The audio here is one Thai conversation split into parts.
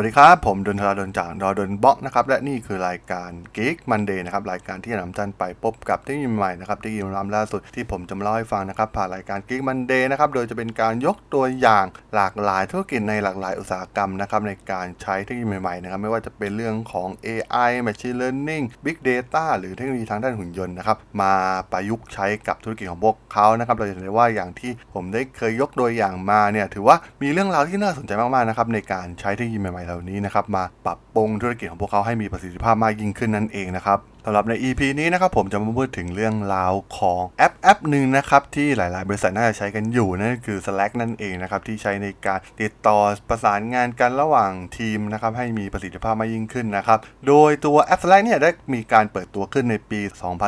วัสดีครับ ผมดนทราดนจากดอดนบล็อกนะครับและนี่คือรายการ Geek Monday นะครับรายการที่นำท่านไปพบกับเทคโนโลยีใหม่นะครับเทคโนโลยีล้ำล่าสุดที่ผมจะมาเล่าให้ฟังนะครับผ่านรายการ Geek Monday นะครับโดยจะเป็นการยกตัวอย่างหลากหลายธุรกิจในหลากหลายอุตสาหกรรมนะครับในการใช้เทคโนโลยีใหม่ๆนะครับไม่ว่าจะเป็นเรื่องของ AI Machine Learning Big Data หรือเทคโนโลยีทางด้านหุ่นยนต์นะครับมาประยุกต์ใช้กับธุรกิจของพวกเขานะครับเราจะเห็นได้ว่าอย่างที่ผมได้เคยยกตัวอย่างมาเนี่ยถือว่ามีเรื่องราวที่น่าสนใจมากๆนะครับในการใช้เทคโนโลยีใหม่ๆเหล่านี้นะครับมาปรับปรุงธุรกิจของพวกเขาให้มีประสิทธิภาพมากยิ่งขึ้นนั่นเองนะครับสำหรับใน EP นี้นะครับผมจะมาพูดถึงเรื่องราวของแอปแอปหนึ่งนะครับที่หลาย ๆ บริษัทน่าจะใช้กันอยู่นั่นคือ Slack นั่นเองนะครับที่ใช้ในการติดต่อประสานงานกันระหว่างทีมนะครับให้มีประสิทธิภาพมากยิ่งขึ้นนะครับโดยตัวแอป Slack เนี่ยได้มีการเปิดตัวขึ้นในปี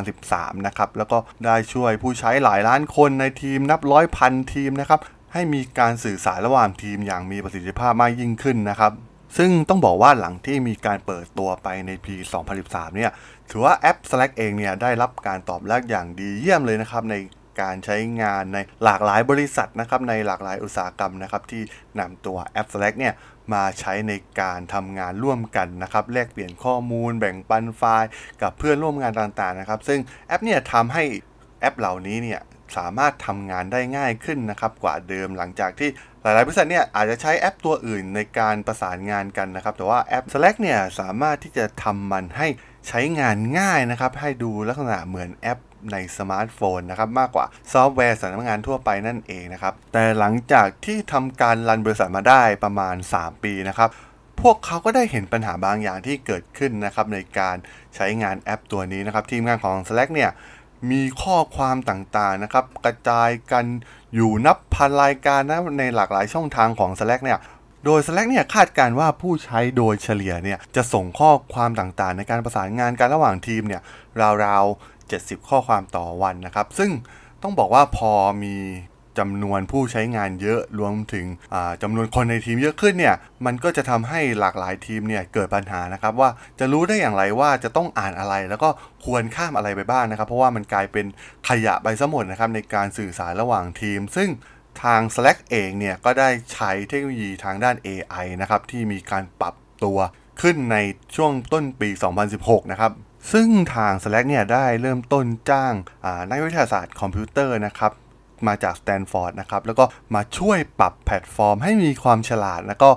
2013 นะครับแล้วก็ได้ช่วยผู้ใช้หลายล้านคนในทีมนับร้อยพันทีมนะครับให้มีการสื่อสารระหว่างทีมอย่างมีประสิทธิภาพมากยิ่งขึ้นนะครับ ซึ่งต้องบอกว่าหลังที่มีการเปิดตัวไปในปี 2013 เนี่ย ถือว่าแอป Slack เองเนี่ยได้รับการตอบรับอย่างดีเยี่ยมเลยนะครับในการใช้งานในหลากหลายบริษัทนะครับในหลากหลายอุตสาหกรรมนะครับที่นำตัวแอป Slack เนี่ยมาใช้ในการทำงานร่วมกันนะครับแลกเปลี่ยนข้อมูล แบ่งปันไฟล์ กับเพื่อนร่วมงานต่างๆนะครับซึ่งแอปเนี่ยทำให้แอปเหล่านี้เนี่ย สามารถทำงานได้ง่ายขึ้นนะครับกว่าเดิมหลังจากที่หลาย ๆ บริษัทเนี่ยอาจจะใช้แอปตัวอื่นในการประสานงานกันนะครับ แต่ว่าแอป Slack เนี่ยสามารถที่จะทำมันให้ใช้งานง่ายนะครับ ให้ดูลักษณะเหมือนแอปในสมาร์ทโฟนนะครับมากกว่าซอฟต์แวร์สำนักงานทั่วไปนั่นเองนะครับ แต่หลังจากที่ทำการ run บริษัทมาได้ประมาณ 3 ปีนะครับพวกเขาก็ได้เห็นปัญหาบางอย่างที่เกิดขึ้นนะครับในการใช้งานแอปตัวนี้นะครับ ทีมงานของ Slack เนี่ย มีข้อความต่างๆนะครับ กระจายกันอยู่นับพันรายการนะในหลากหลายช่องทางของ Slack เนี่ยโดย Slack เนี่ยคาดการณ์ว่าผู้ใช้โดยเฉลี่ยเนี่ยจะส่งข้อความต่างๆ ในการประสานงานกันระหว่างทีมเนี่ยราวๆ 70 ข้อความต่อวันนะครับ ซึ่งต้องบอกว่าพอมี จำนวนผู้ใช้งานเยอะรวมถึงจำนวนคนในทีมเยอะขึ้นเนี่ยมันก็จะทำให้หลากหลายทีมเนี่ยเกิดปัญหานะครับว่าจะรู้ได้อย่างไรว่าจะต้องอ่านอะไร แล้วก็ควรข้ามอะไรไปบ้างนะครับ เพราะว่ามันกลายเป็นขยะไปซะหมดนะครับในการสื่อสารระหว่างทีม ซึ่งทาง Slack เองเนี่ยก็ได้ใช้เทคโนโลยีทางด้าน AI นะครับที่มีการปรับตัวขึ้นในช่วงต้นปี 2016 นะครับ ซึ่งทาง Slack เนี่ยได้เริ่มต้นจ้างนักวิทยาศาสตร์คอมพิวเตอร์นะครับ มาจากสแตนฟอร์ดนะครับแล้วก็มาช่วยปรับแพลตฟอร์มให้มีความฉลาด แล้วก็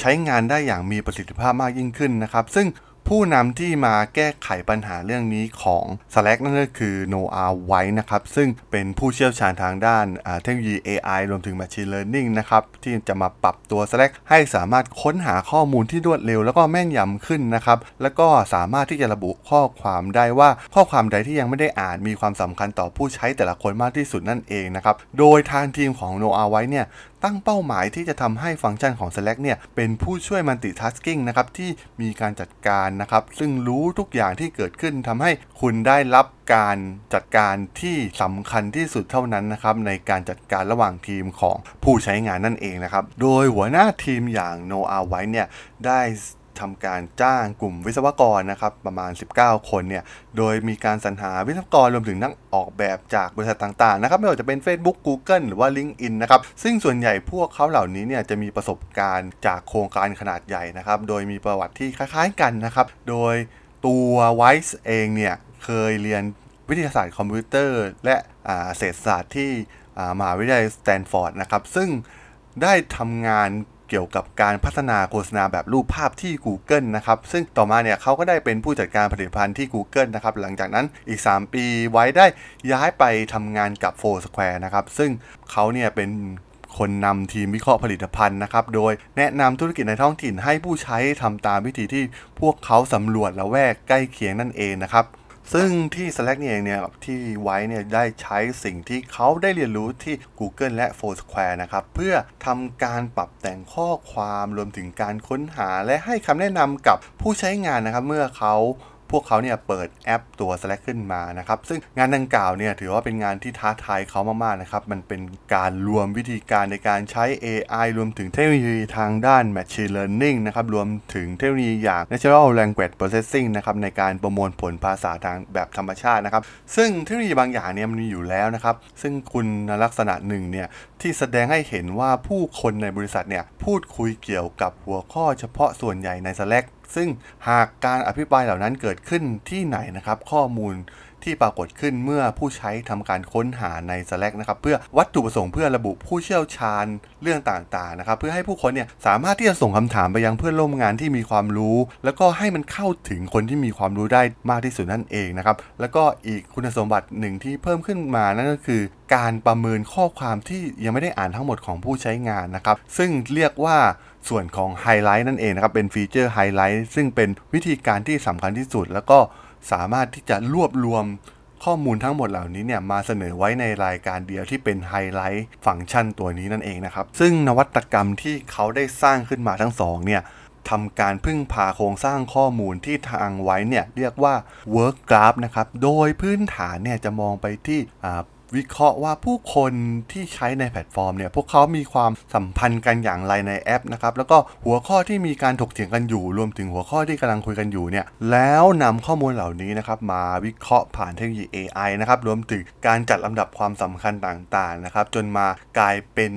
ใช้งานได้อย่างมีประสิทธิภาพมากยิ่งขึ้นนะครับ ซึ่ง ผู้นำที่มาแก้ไขปัญหาเรื่องนี้ของ Slack นั่นก็คือ Noah Weiss นะครับ ซึ่งเป็นผู้เชี่ยวชาญทางด้านเทคโนโลยี AI รวมถึง Machine Learning นะครับ ที่จะมาปรับตัว Slack ให้สามารถค้นหาข้อมูลที่รวดเร็ว แล้วก็แม่นยำขึ้นนะครับ แล้วก็สามารถที่จะระบุข้อความได้ว่าข้อความใดที่ยังไม่ได้อ่านมีความสำคัญต่อผู้ใช้แต่ละคนมากที่สุดนั่นเองนะครับ โดยทางทีมของ Noah White เนี่ยตั้งเป้าหมายที่จะทำให้ฟังก์ชันของ Slack เนี่ยเป็นผู้ช่วย multitasking นะครับที่มีการจัดการนะครับ ซึ่งรู้ทุกอย่างที่เกิดขึ้นทำให้คุณได้รับการจัดการที่สำคัญที่สุดเท่านั้นนะครับในการจัดการระหว่างทีมของผู้ใช้งานนั่นเองนะครับ โดยหัวหน้าทีมอย่างโนอาไว้เนี่ยได้ ทำการจ้างกลุ่มวิศวกรนะครับประมาณ 19 คนเนี่ยโดยมีการสรรหาวิศวกรรวมถึงนักออกแบบจากบริษัทต่างๆนะครับไม่ว่าจะเป็น Facebook Google หรือว่า LinkedIn นะครับซึ่งส่วนใหญ่พวกเขาเหล่านี้เนี่ยจะมีประสบการณ์จากโครงการขนาดใหญ่นะครับโดยมีประวัติที่คล้ายๆกันนะครับโดยตัว Weiss เองเนี่ยเคยเรียนวิทยาศาสตร์คอมพิวเตอร์ และเศรษฐศาสตร์ที่มหาวิทยาลัยสแตนฟอร์ดนะครับซึ่งได้ทำงาน เกี่ยวกับการพัฒนาโฆษณาแบบรูปภาพที่ Google นะครับซึ่งต่อมาเนี่ยเขาก็ได้เป็นผู้จัดการผลิตภัณฑ์ที่ Google นะครับหลังจากนั้นอีก 3 ปีไว้ได้ย้ายไปทำงานกับ Foursquare นะครับซึ่งเขาเนี่ยเป็นคนนำทีมวิเคราะห์ผลิตภัณฑ์นะครับ โดยแนะนำธุรกิจในท้องถิ่นให้ผู้ใช้ทำตามวิธีที่พวกเขาสำรวจและแวกใกล้เคียงนั่นเองนะครับ ซึ่งที่ Slack นี่เองเนี่ยที่ไว้เนี่ยได้ใช้สิ่งที่เขาได้เรียนรู้ที่ Google และ Foursquare นะครับ เพื่อทำการปรับแต่งข้อความรวมถึงการค้นหาและให้คำแนะนำกับผู้ใช้งานนะครับ เมื่อเขา พวกเขาเนี่ยเปิดแอปตัว Slack ขึ้นมานะครับซึ่งงานดังกล่าวเนี่ยถือว่าเป็นงานที่ท้าทายเขามากๆนะครับมันเป็นการรวมวิธีการในการใช้ AI รวมถึงเทคโนโลยีทางด้าน Machine Learning นะครับรวมถึงเทคโนโลยีอย่าง Natural Language Processing นะครับในการประมวลผลภาษาทางแบบธรรมชาตินะครับซึ่งเทคโนโลยีบางอย่างเนี่ยมันมีอยู่แล้วนะครับซึ่งคุณลักษณะหนึ่งเนี่ยที่แสดงให้เห็นว่าผู้คนในบริษัทเนี่ยพูดคุยเกี่ยวกับหัวข้อเฉพาะส่วนใหญ่ใน Slack ซึ่งหากการอภิปรายเหล่านั้นเกิดขึ้นที่ไหนนะครับ ข้อมูลที่ปรากฏขึ้นเมื่อผู้ใช้ทำการค้นหาใน Slack นะครับเพื่อวัตถุประสงค์เพื่อระบุผู้เชี่ยวชาญเรื่องต่างๆนะครับ เพื่อให้ผู้คนเนี่ยสามารถที่จะส่งคำถามไปยังเพื่อนร่วมงานที่มีความรู้ แล้วก็ให้มันเข้าถึงคนที่มีความรู้ได้มากที่สุดนั่นเองนะครับแล้วก็อีกคุณสมบัติหนึ่งที่เพิ่มขึ้นมานั่นก็คือ การประเมินข้อความที่ยังไม่ได้อ่านทั้งหมดของผู้ใช้งานนะครับ ซึ่งเรียกว่า ส่วนของไฮไลท์นั่นเองนะครับ เป็นฟีเจอร์ไฮไลท์ซึ่งเป็นวิธีการที่สำคัญที่สุด แล้วก็สามารถที่จะรวบรวมข้อมูลทั้งหมดเหล่านี้เนี่ยมาเสนอไว้ในรายการเดียวที่เป็นไฮไลท์ฟังก์ชันตัวนี้นั่นเองนะครับ ซึ่งนวัตกรรมที่เขาได้สร้างขึ้นมาทั้งสองเนี่ยทำการพึ่งพาโครงสร้างข้อมูลที่ทางไว้เนี่ยเรียกว่า Work Graph นะครับ โดยพื้นฐานเนี่ยจะมองไปที่ วิเคราะห์ว่าผู้คนที่ใช้ในแพลตฟอร์มเนี่ยพวกเขามีความสัมพันธ์กันอย่างไรในแอปนะครับแล้วก็หัวข้อที่มีการถกเถียงกันอยู่ รวมถึงหัวข้อที่กำลังคุยกันอยู่เนี่ยแล้วนำข้อมูลเหล่านี้นะครับมาวิเคราะห์ผ่านเทคโนโลยี AI นะครับรวมถึงการจัดลำดับความสำคัญต่างๆนะครับจนมากลายเป็น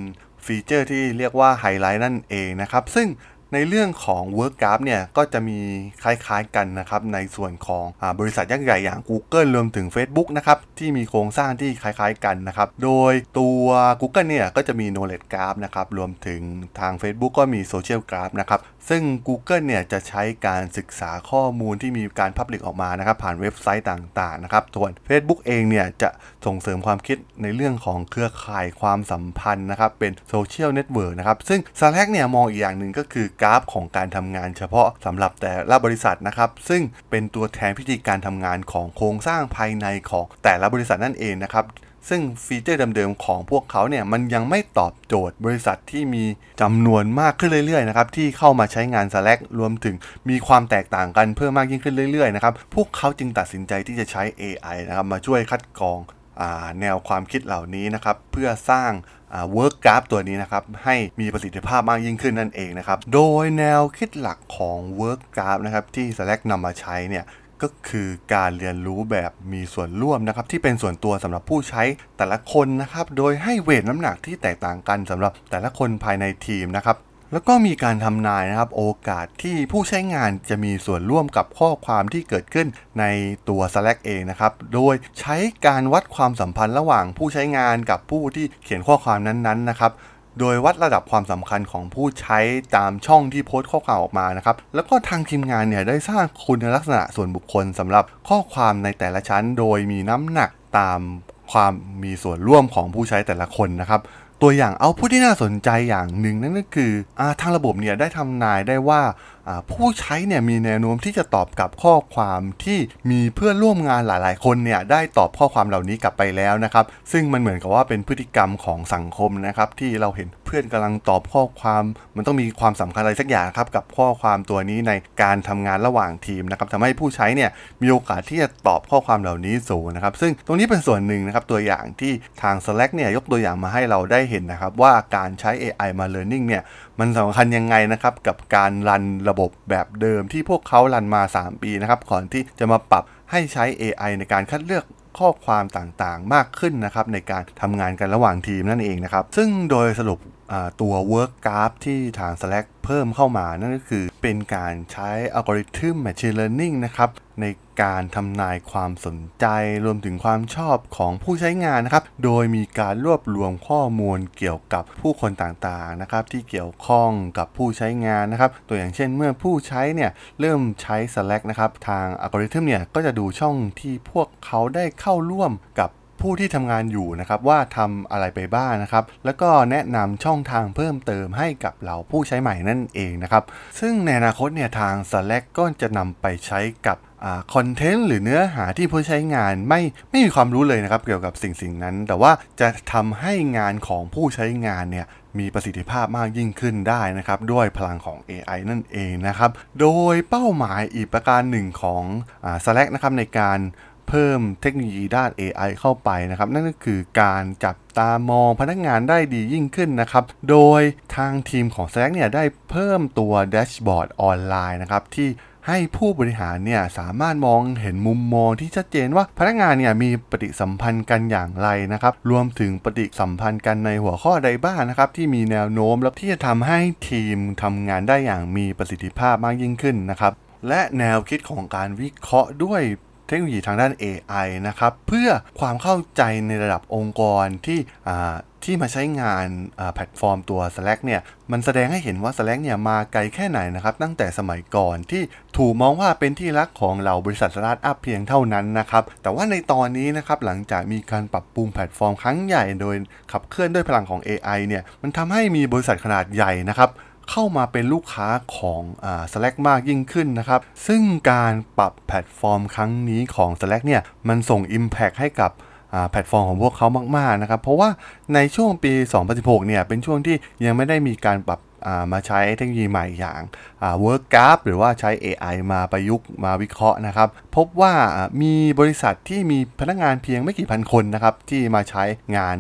ฟีเจอร์ที่เรียกว่าไฮไลท์นั่นเองนะครับ ซึ่ง ในเรื่องของ Work Graph เนี่ยก็จะมีคล้ายๆกันนะครับในส่วนของอบริษัทยักษ์ใหญ่อย่าง Google รวมถึง Facebook นะครับที่มีโครงสร้างที่คล้ายๆกันนะครับโดยตัว Google เนี่ยก็จะมี Knowledge Graph นะครับรวมถึงทาง Facebook ก็มี Social Graph นะครับซึ่ง Google เนี่ยจะใช้การศึกษาข้อมูลที่มีการพับลิกออกมานะครับ ผ่านเว็บไซต์ต่างๆนะครับส่วน Facebook เองเนี่ยจะส่งเสริมความคิดในเรื่องของเครือข่ายความสัมพันธ์นะครับ เป็นโซเชียลเน็ตเวิร์กนะครับ ซึ่ง Slack เนี่ยมองอีกอย่างหนึ่งก็คือกราฟของการทำงานเฉพาะสำหรับแต่ละบริษัทนะครับ ซึ่งเป็นตัวแทนวิธีการทำงานของโครงสร้างภายในของแต่ละบริษัทนั่นเองนะครับ ซึ่งฟีเจอร์เดิมๆของพวกเขาเนี่ยมันยังไม่ตอบโจทย์บริษัทที่มีจำนวนมากขึ้นเรื่อยๆนะครับที่เข้ามาใช้งาน Slack รวมถึงมีความแตกต่างกันเพิ่มมากยิ่งขึ้นเรื่อยๆนะครับพวกเขาจึงตัดสินใจที่จะใช้ AI นะครับมาช่วยคัดกรองแนวความคิดเหล่านี้นะครับเพื่อสร้าง Work Graph ตัวนี้นะครับให้มีประสิทธิภาพมากยิ่งขึ้นนั่นเองนะครับโดยแนวคิดหลักของ Work Graph นะครับที่ Slack นำมาใช้เนี่ย ก็คือการเรียนรู้แบบมีส่วนร่วมนะครับที่เป็นส่วนตัวสำหรับผู้ใช้แต่ละคนนะครับโดยให้เวทน้ำหนักที่แตกต่างกันสำหรับแต่ละคนภายในทีมนะครับแล้วก็มีการทำนายนะครับโอกาสที่ผู้ใช้งานจะมีส่วนร่วมกับข้อความที่เกิดขึ้นในตัว Slack เองนะครับ โดยใช้การวัดความสัมพันธ์ระหว่างผู้ใช้งานกับผู้ที่เขียนข้อความนั้นๆนะครับ โดยวัดระดับความสำคัญของผู้ใช้ตามช่องที่โพสต์ข้อความออกมานะครับ แล้วก็ทางทีมงานเนี่ยได้สร้างคุณลักษณะส่วนบุคคลสำหรับข้อความในแต่ละชั้น โดยมีน้ำหนักตามความมีส่วนร่วมของผู้ใช้แต่ละคนนะครับตัวอย่างเอาผู้ที่น่าสนใจอย่างหนึ่งนั่นก็คืออทางระบบเนี่ยได้ทำนายได้ว่าผู้ใช้เนี่ยมีแนวโน้มที่จะตอบกลับข้อความที่มีเพื่อนร่วมงานหลาย ๆ คนเนี่ยได้ตอบข้อความเหล่านี้กลับไปแล้วนะครับ ซึ่งมันเหมือนกับว่าเป็นพฤติกรรมของสังคมนะครับ ที่เราเห็นเพื่อนกำลังตอบข้อความ มันต้องมีความสำคัญอะไรสักอย่างครับกับข้อความตัวนี้ในการทำงานระหว่างทีมนะครับทำให้ผู้ใช้เนี่ยมีโอกาสที่จะตอบข้อความเหล่านี้สูงนะครับ ซึ่งตรงนี้เป็นส่วนหนึ่งนะครับตัวอย่างที่ทาง Slack เนี่ยยกตัวอย่างมาให้เราได้เห็นนะครับว่าการใช้ AI มา learning เนี่ย มันสำคัญยังไงนะครับกับการรันระบบแบบเดิมที่พวกเขารันมา 3 ปีนะครับก่อนที่จะมาปรับให้ใช้ AI ในการคัดเลือกข้อความต่างๆ มากขึ้นนะครับในการทำงานกันระหว่างทีมนั่นเองนะครับ ซึ่งโดยสรุป ตัว Work Graph ที่ทาง Slack เพิ่มเข้ามา นั่นก็คือเป็นการใช้อัลกอริทึม Machine Learning นะครับ ในการทำนายความสนใจรวมถึงความชอบของผู้ใช้งานนะครับ โดยมีการรวบรวมข้อมูลเกี่ยวกับผู้คนต่างๆนะครับ ที่เกี่ยวข้องกับผู้ใช้งานนะครับ ตัวอย่างเช่นเมื่อผู้ใช้เนี่ยเริ่มใช้ Slack นะครับ ทางอัลกอริทึมเนี่ยก็จะดูช่องที่พวกเขาได้เข้าร่วมกับ ผู้ที่ทำงานอยู่นะครับว่าทำอะไรไปบ้างนะครับ แล้วก็แนะนำช่องทางเพิ่มเติมให้กับเราผู้ใช้ใหม่นั่นเองนะครับ ซึ่งในอนาคตเนี่ยทาง Slack ก็จะนำไปใช้กับคอนเทนต์หรือเนื้อหาที่ผู้ใช้งานไม่ไม่มีความรู้เลยนะครับเกี่ยวกับสิ่งสิ่งนั้น แต่ว่าจะทำให้งานของผู้ใช้งานเนี่ยมีประสิทธิภาพมากยิ่งขึ้นได้นะครับด้วยพลังของ AI นั่นเองนะครับ โดยเป้าหมายอีกประการหนึ่งของอ Slack นะครับในการ เพิ่มเทคโนโลยีด้าน AI เข้าไปนะครับ นั่นก็คือการจับตามองพนักงานได้ดียิ่งขึ้นนะครับ โดยทางทีมของ Slack เนี่ยได้เพิ่มตัวแดชบอร์ดออนไลน์นะครับที่ให้ผู้บริหารเนี่ยสามารถมองเห็นมุมมองที่ชัดเจนว่าพนักงานเนี่ยมีปฏิสัมพันธ์กันอย่างไรนะครับ รวมถึงปฏิสัมพันธ์กันในหัวข้อใดบ้างนะครับ ที่มีแนวโน้มและที่จะทำให้ทีมทำงานได้อย่างมีประสิทธิภาพมากยิ่งขึ้นนะครับ และแนวคิดของการวิเคราะห์ด้วย เทคโนโลยีทางด้าน AI นะครับเพื่อความเข้าใจในระดับองค์กรที่ที่มาใช้งานแพลตฟอร์มตัว Slack เนี่ยมันแสดงให้เห็นว่า Slack เนี่ยมาไกลแค่ไหนนะครับตั้งแต่สมัยก่อนที่ถูกมองว่าเป็นที่รักของเหล่าบริษัทสตาร์ทอัพเพียงเท่านั้นนะครับแต่ว่าในตอนนี้นะครับหลังจากมีการปรับปรุงแพลตฟอร์มครั้งใหญ่โดยขับเคลื่อนด้วยพลังของ AI เนี่ยมันทำให้มีบริษัทขนาดใหญ่นะครับ เข้ามาเป็นลูกค้าของอ Slack มากยิ่งขึ้นนะครับ ซึ่งการปรับแพลตฟอร์มครั้งนี้ของ Slack เนี่ย มันส่ง Impact ให้กับแพลตฟอร์มของพวกเขามาก ๆ นะครับ เพราะว่าในช่วงปี 2016 เนี่ย เป็นช่วงที่ยังไม่ได้มีการปรับมาใช้เทคโนโลยีใหม่อย่าง Work Graph หรือว่าใช้ AI มาประยุกต์มาวิเคราะห์นะครับ พบว่าอ่ามีบริษัทที่มีพนักงานเพียงไม่กี่พันคนนะครับ ที่มาใช้งาน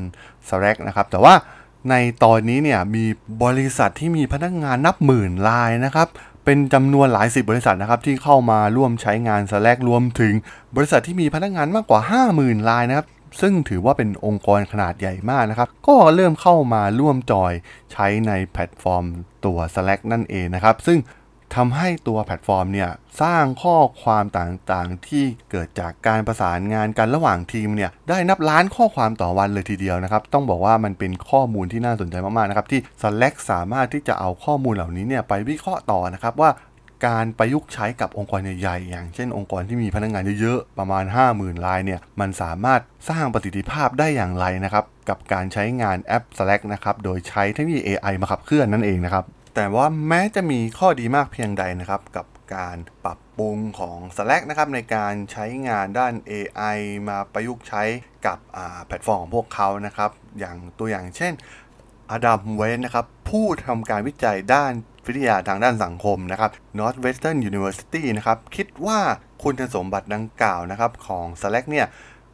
Slack นะครับ แต่ว่า ในตอนนี้เนี่ยมีบริษัทที่มีพนักงานนับหมื่นรายนะครับ เป็นจำนวนหลายสิบบริษัทนะครับที่เข้ามาร่วมใช้งาน Slack รวมถึง บริษัทที่มีพนักงานมากกว่า 50,000รายนะครับซึ่งถือว่าเป็นองค์กรขนาดใหญ่มากนะครับ ก็เริ่มเข้ามาร่วมจอยใช้ในแพลตฟอร์มตัว Slack นั่นเองนะครับ ซึ่ง ทำให้ตัวแพลตฟอร์มเนี่ยสร้างข้อความต่างๆ ที่เกิดจากการประสานงานกันระหว่างทีมเนี่ยได้นับล้านข้อความต่อวันเลยทีเดียวนะครับต้องบอกว่ามันเป็นข้อมูลที่น่าสนใจมากๆนะครับที่ Slack สามารถที่จะเอาข้อมูลเหล่านี้เนี่ยไปวิเคราะห์ต่อนะครับว่าการประยุกต์ใช้กับองค์กรใหญ่ๆ อย่างเช่นองค์กรที่มีพนักงานเยอะๆ ประมาณ 50,000รายเนี่ย มันสามารถสร้างประสิทธิภาพได้อย่างไรนะครับ กับการใช้งานแอป Slack นะครับ โดยใช้เทคโนโลยี AI มาขับเคลื่อนนั่นเองนะครับ แต่ว่าแม้จะมีข้อดีมากเพียงใดนะครับกับการปรับปรุงของ Slack นะครับในการใช้งานด้าน AI มาประยุกต์ใช้กับแพลตฟอร์มของพวกเขานะครับอย่างตัวอย่างเช่นอดัมเวนนะครับผู้ทำการวิจัยด้านวิทยาทางด้านสังคมนะครับ Northwestern University นะครับคิดว่าคุณสมบัติดังกล่าวนะครับของ Slack เนี่ย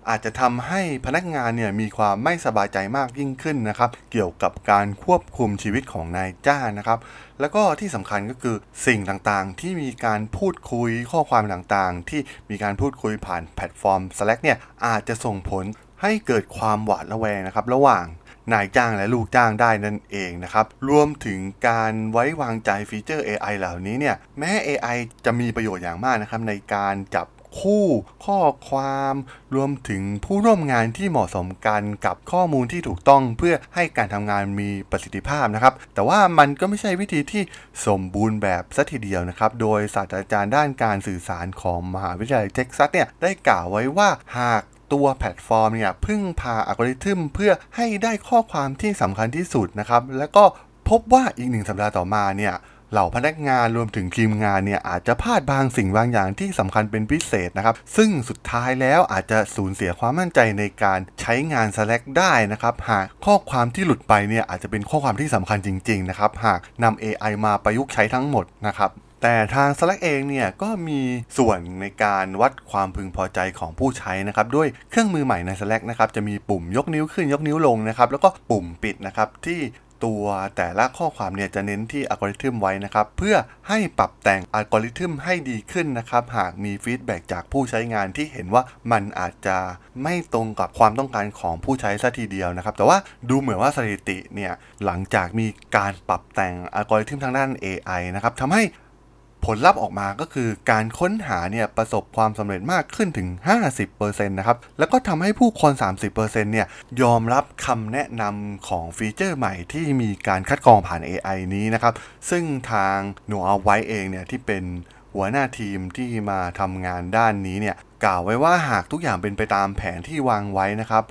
อาจจะทำให้พนักงานเนี่ยมีความไม่สบายใจมากยิ่งขึ้นนะครับ เกี่ยวกับการควบคุมชีวิตของนายจ้างนะครับ แล้วก็ที่สำคัญก็คือสิ่งต่างๆ ที่มีการพูดคุยข้อความต่างๆ ที่มีการพูดคุยผ่านแพลตฟอร์ม Slack เนี่ยอาจจะส่งผลให้เกิดความหวาดระแวงนะครับ ระหว่างนายจ้างและลูกจ้างได้นั่นเองนะครับ รวมถึงการไว้วางใจฟีเจอร์ AI เหล่านี้เนี่ย แม้ AI จะมีประโยชน์อย่างมากนะครับในการจับ คู่ข้อความรวมถึงผู้ร่วมงานที่เหมาะสมกันกับข้อมูลที่ถูกต้องเพื่อให้การทำงานมีประสิทธิภาพนะครับ แต่ว่ามันก็ไม่ใช่วิธีที่สมบูรณ์แบบซะทีเดียวนะครับ โดยศาสตราจารย์ด้านการสื่อสารของมหาวิทยาลัยเท็กซัสเนี่ยได้กล่าวไว้ว่าหากตัวแพลตฟอร์มเนี่ยพึ่งพาอัลกอริทึมเพื่อให้ได้ข้อความที่สำคัญที่สุดนะครับ แล้วก็พบว่าอีกหนึ่งสัปดาห์ต่อมาเนี่ย เหล่าพนักงานรวมถึงทีมงานเนี่ยอาจจะพลาดบางสิ่งบางอย่างที่สำคัญเป็นพิเศษนะครับ ซึ่งสุดท้ายแล้วอาจจะสูญเสียความมั่นใจในการใช้งาน Slack ได้นะครับ หากข้อความที่หลุดไปเนี่ยอาจจะเป็นข้อความที่สำคัญจริงๆนะครับ หากนำ AI มาประยุกต์ใช้ทั้งหมดนะครับแต่ทาง Slack เองเนี่ยก็มีส่วนในการวัดความพึงพอใจของผู้ใช้นะครับด้วยเครื่องมือใหม่ใน Slack นะครับจะมีปุ่มยกนิ้วขึ้นยกนิ้วลงนะครับแล้วก็ปุ่มปิดนะครับที่ ตัวแต่ละข้อความเนี่ยจะเน้นที่อัลกอริทึมไว้นะครับ เพื่อให้ปรับแต่งอัลกอริทึมให้ดีขึ้นนะครับ หากมีฟีดแบ็กจากผู้ใช้งานที่เห็นว่ามันอาจจะไม่ตรงกับความต้องการของผู้ใช้ซะทีเดียวนะครับ แต่ว่าดูเหมือนว่าสถิติเนี่ยหลังจากมีการปรับแต่งอัลกอริทึมทางด้าน AI นะครับทำให้ ผลลัพธ์ออกมาก็คือการค้นหาเนี่ยประสบความสำเร็จมากขึ้นถึง 50%นะครับแล้วก็ทำให้ผู้คน 30%เนี่ยยอมรับคำแนะนำของฟีเจอร์ใหม่ที่มีการคัดกรองผ่าน AI นี้นะครับ ซึ่งทางหนูเอาไว้เองเนี่ยที่เป็นหัวหน้าทีมที่มาทำงานด้านนี้เนี่ยกล่าวไว้ว่าหากทุกอย่างเป็นไปตามแผนที่วางไว้นะครับ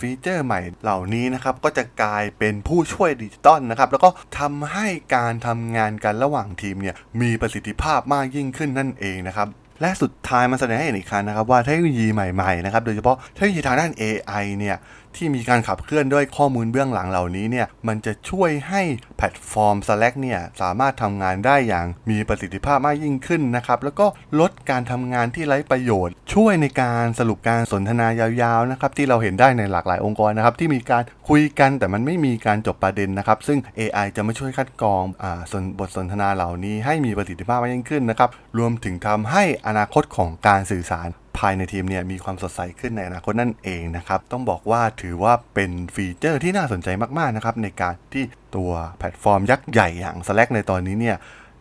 ฟีเจอร์ใหม่เหล่านี้นะครับก็จะกลายเป็นผู้ช่วยดิจิตอลนะครับแล้วก็ทำให้การทำงานกันระหว่างทีมเนี่ยมีประสิทธิภาพมากยิ่งขึ้นนั่นเองนะครับและสุดท้ายมาแสดงให้เห็นอีกครั้งนะครับว่าเทคโนโลยีใหม่ๆนะครับโดยเฉพาะเทคโนโลยีทางด้าน AI เนี่ย ที่มีการขับเคลื่อนด้วยข้อมูลเบื้องหลังเหล่านี้เนี่ยมันจะช่วยให้แพลตฟอร์ม Slack เนี่ยสามารถทำงานได้อย่างมีประสิทธิภาพมากยิ่งขึ้นนะครับแล้วก็ลดการทำงานที่ไร้ประโยชน์ ช่วยในการสรุปการสนทนายาวๆนะครับที่เราเห็นได้ในหลากหลายองค์กรนะครับที่มีการคุยกันแต่มันไม่มีการจบประเด็นนะครับ ซึ่ง AI จะมาช่วยคัดกรองอ่าส่วนบทสนทนาเหล่านี้ให้มีประสิทธิภาพมากยิ่งขึ้นนะครับรวมถึงทำให้อนาคตของการสื่อสาร ภายในทีมเนี่ยมีความสดใสขึ้นในอนาคตนั่นเองนะครับ ต้องบอกว่าถือว่าเป็นฟีเจอร์ที่น่าสนใจมากๆนะครับในการที่ตัวแพลตฟอร์มยักษ์ใหญ่อย่าง Slack ในตอนนี้เนี่ย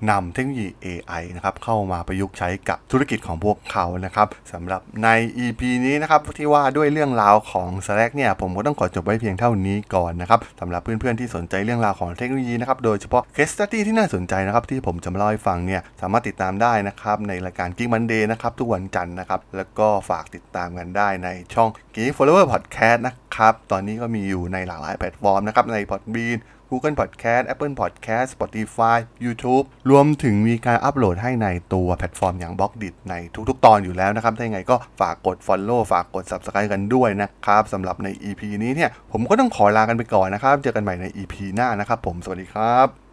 นำเทคโนโลยี AI นะครับเข้ามาประยุกต์ใช้กับธุรกิจของพวกเขานะครับสำหรับใน EP นี้นะครับที่ว่าด้วยเรื่องราวของ Slack เนี่ยผมก็ต้องขอจบไว้เพียงเท่านี้ก่อนนะครับสำหรับเพื่อนๆที่สนใจเรื่องราวของเทคโนโลยีนะครับโดยเฉพาะ case study ที่น่าสนใจนะครับที่ผมจะมาเล่าให้ฟังเนี่ยสามารถติดตามได้นะครับในรายการ Geek Monday นะครับทุกวันจันทร์นะครับแล้วก็ฝากติดตามกันได้ในช่อง Geek Follower Podcast นะครับตอนนี้ก็มีอยู่ในหลากหลายแพลตฟอร์มนะครับใน Podbean Google Podcast Apple Podcast Spotify YouTube รวมถึงมีการอัปโหลดให้ในตัวแพลตฟอร์มอย่าง Blockdit ในทุกๆ ตอนอยู่แล้วนะครับ ถ้าอย่างไรก็ฝากกด Follow ฝากกด Subscribe กันด้วยนะครับสำหรับใน EP นี้เนี่ย ผมก็ต้องขอลากันไปก่อนนะครับ เจอกันใหม่ใน EP หน้านะครับผม สวัสดีครับ